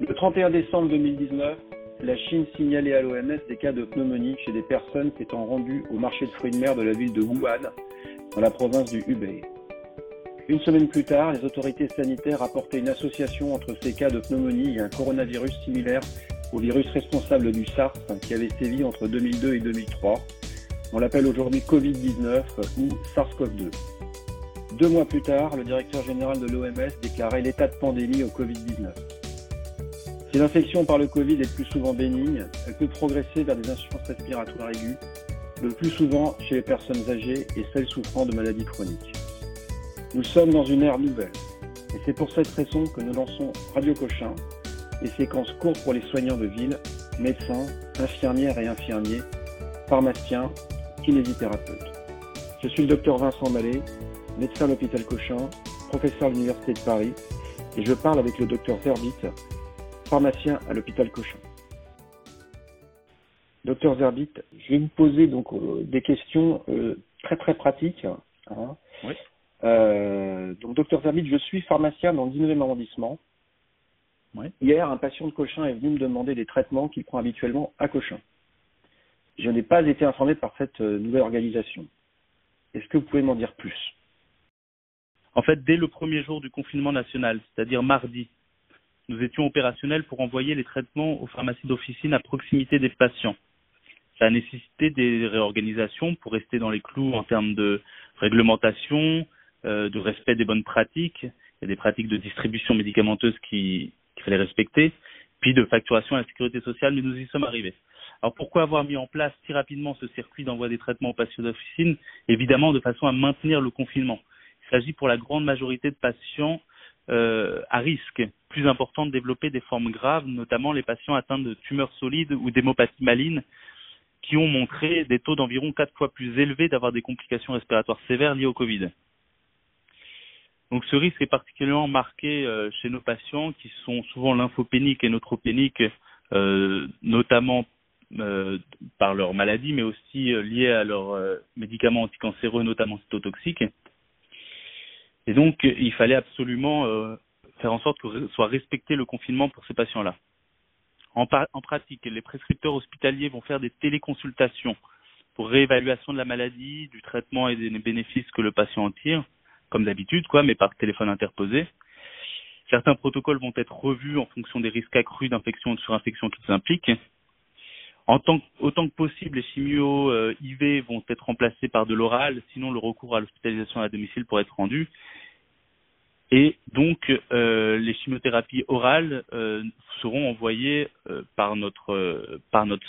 Le 31 décembre 2019, la Chine signalait à l'OMS des cas de pneumonie chez des personnes s'étant rendues au marché de fruits de mer de la ville de Wuhan, dans la province du Hubei. Une semaine plus tard, les autorités sanitaires rapportaient une association entre ces cas de pneumonie et un coronavirus similaire au virus responsable du SARS qui avait sévi entre 2002 et 2003. On l'appelle aujourd'hui Covid-19 ou SARS-CoV-2. Deux mois plus tard, le directeur général de l'OMS déclarait l'état de pandémie au Covid-19. Si l'infection par le Covid est plus souvent bénigne, elle peut progresser vers des insuffisances respiratoires aiguës, le plus souvent chez les personnes âgées et celles souffrant de maladies chroniques. Nous sommes dans une ère nouvelle, et c'est pour cette raison que nous lançons Radio Cochin, des séquences courtes pour les soignants de ville, médecins, infirmières et infirmiers, pharmaciens, kinésithérapeutes. Je suis le docteur Vincent Mallet, médecin à l'hôpital Cochin, professeur à l'Université de Paris, et je parle avec le docteur Zerbit, pharmacien à l'hôpital Cochin. Docteur Zerbit, je vais vous poser donc euh, des questions euh, très très pratiques. Hein. Oui. Euh, donc, docteur Zerbit, je suis pharmacien dans le 19e arrondissement. Oui. Hier, un patient de Cochin est venu me demander des traitements qu'il prend habituellement à Cochin. Je n'ai pas été informé par cette nouvelle organisation. Est-ce que vous pouvez m'en dire plus? En fait, dès le premier jour du confinement national, c'est-à-dire mardi, nous étions opérationnels pour envoyer les traitements aux pharmacies d'officine à proximité des patients. Ça a nécessité des réorganisations pour rester dans les clous en termes de réglementation, euh, de respect des bonnes pratiques. A des pratiques de distribution médicamenteuse qui fallait respecter, puis de facturation à la sécurité sociale, mais nous y sommes arrivés. Alors pourquoi avoir mis en place si rapidement ce circuit d'envoi des traitements aux patients d'officine? Évidemment de façon à maintenir le confinement. Il s'agit pour la grande majorité de patients euh, à risque plus important de développer des formes graves, notamment les patients atteints de tumeurs solides ou d'hémopathie maligne, qui ont montré des taux d'environ quatre fois plus élevés d'avoir des complications respiratoires sévères liées au Covid. Donc ce risque est particulièrement marqué euh, chez nos patients qui sont souvent lymphopéniques et neutropéniques, euh, notamment par leur maladie, mais aussi liés à leurs médicaments anticancéreux, notamment cytotoxiques. Et donc il fallait absolument euh, faire en sorte que soit respecté le confinement pour ces patients-là. En, pratique, les prescripteurs hospitaliers vont faire des téléconsultations pour réévaluation de la maladie, du traitement et des bénéfices que le patient en tire, comme d'habitude, quoi, mais par téléphone interposé. Certains protocoles vont être revus en fonction des risques accrus d'infection ou de surinfection qu'ils impliquent. En tant, autant que possible, les chimios euh, IV vont être remplacés par de l'oral, sinon le recours à l'hospitalisation à domicile pourrait être rendu. Et donc, euh, les chimiothérapies orales euh, seront envoyées par notre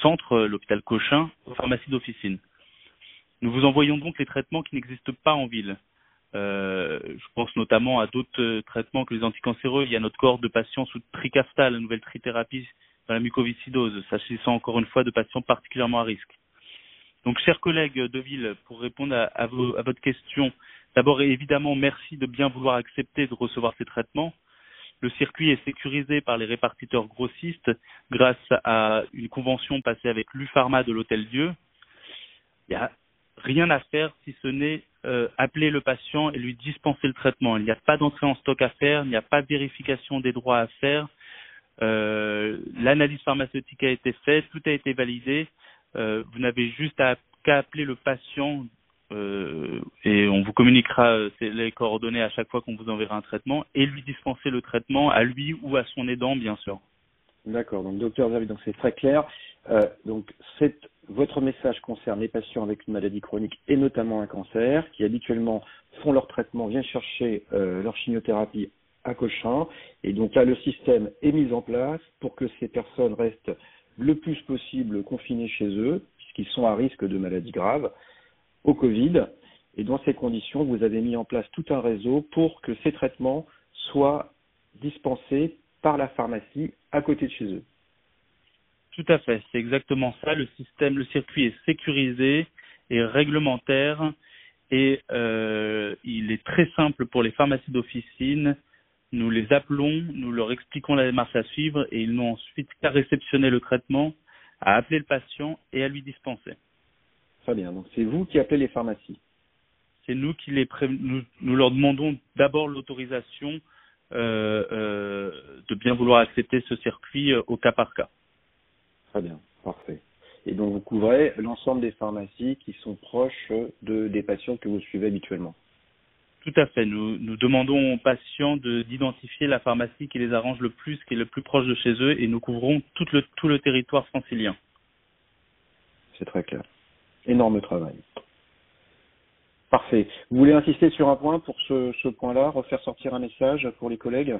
centre, l'hôpital Cochin, aux pharmacies d'officine. Nous vous envoyons donc les traitements qui n'existent pas en ville. je pense notamment à d'autres traitements que les anticancéreux. Il y a notre cohorte de patients sous Tricafta, la nouvelle trithérapie la mucoviscidose, s'agissant encore une fois de patients particulièrement à risque. Donc, chers collègues de ville, pour répondre à, à, vos, à votre question, D'abord, évidemment, merci de bien vouloir accepter de recevoir ces traitements. Le circuit est sécurisé par les répartiteurs grossistes grâce à une convention passée avec l'UPharma de l'Hôtel Dieu. Il n'y a rien à faire si ce n'est euh, appeler le patient et lui dispenser le traitement. Il n'y a pas d'entrée en stock à faire, il n'y a pas de vérification des droits à faire. Euh, L'analyse pharmaceutique a été faite, tout a été validé. Euh, vous n'avez juste qu'à appeler le patient euh, et on vous communiquera les coordonnées à chaque fois qu'on vous enverra un traitement et lui dispenser le traitement à lui ou à son aidant, bien sûr. D'accord, donc docteur Zavi, donc c'est très clair. Donc votre message concerne les patients avec une maladie chronique et notamment un cancer qui habituellement font leur traitement, viennent chercher leur chimiothérapie à Cochin et donc là le système est mis en place pour que ces personnes restent le plus possible confinées chez eux puisqu'ils sont à risque de maladies graves au Covid. Et dans ces conditions, vous avez mis en place tout un réseau pour que ces traitements soient dispensés par la pharmacie à côté de chez eux. Tout à fait, c'est exactement ça. Le système, le circuit est sécurisé et réglementaire et euh, il est très simple pour les pharmacies d'officine. Nous les appelons, nous leur expliquons la démarche à suivre et ils n'ont ensuite qu'à réceptionner le traitement, à appeler le patient et à lui dispenser. Très bien. Donc c'est vous qui appelez les pharmacies. C'est nous qui les pré... nous, nous, leur demandons d'abord l'autorisation de bien vouloir accepter ce circuit au cas par cas. Très bien, parfait. Et donc vous couvrez l'ensemble des pharmacies qui sont proches de, des patients que vous suivez habituellement. Tout à fait. Nous, nous demandons aux patients d'identifier la pharmacie qui les arrange le plus, qui est le plus proche de chez eux, et nous couvrons tout le, tout le territoire francilien. C'est très clair. Énorme travail. Parfait. Vous voulez insister sur un point pour ce, ce point-là, refaire sortir un message pour les collègues?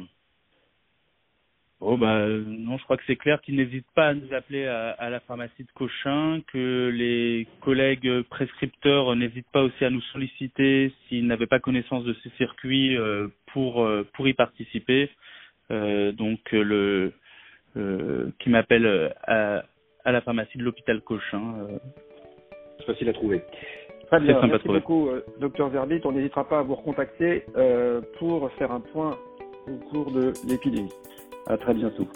Oh bah non, je crois que c'est clair qu'ils n'hésitent pas à nous appeler à, la pharmacie de Cochin, que les collègues prescripteurs n'hésitent pas aussi à nous solliciter s'ils n'avaient pas connaissance de ces circuits euh, pour euh, pour y participer. Euh, donc le qui m'appelle à, à, la pharmacie de l'hôpital Cochin. C'est facile à trouver. Très bien, merci beaucoup, docteur Zerbit. On n'hésitera pas à vous recontacter pour faire un point au cours de l'épidémie. À très bientôt.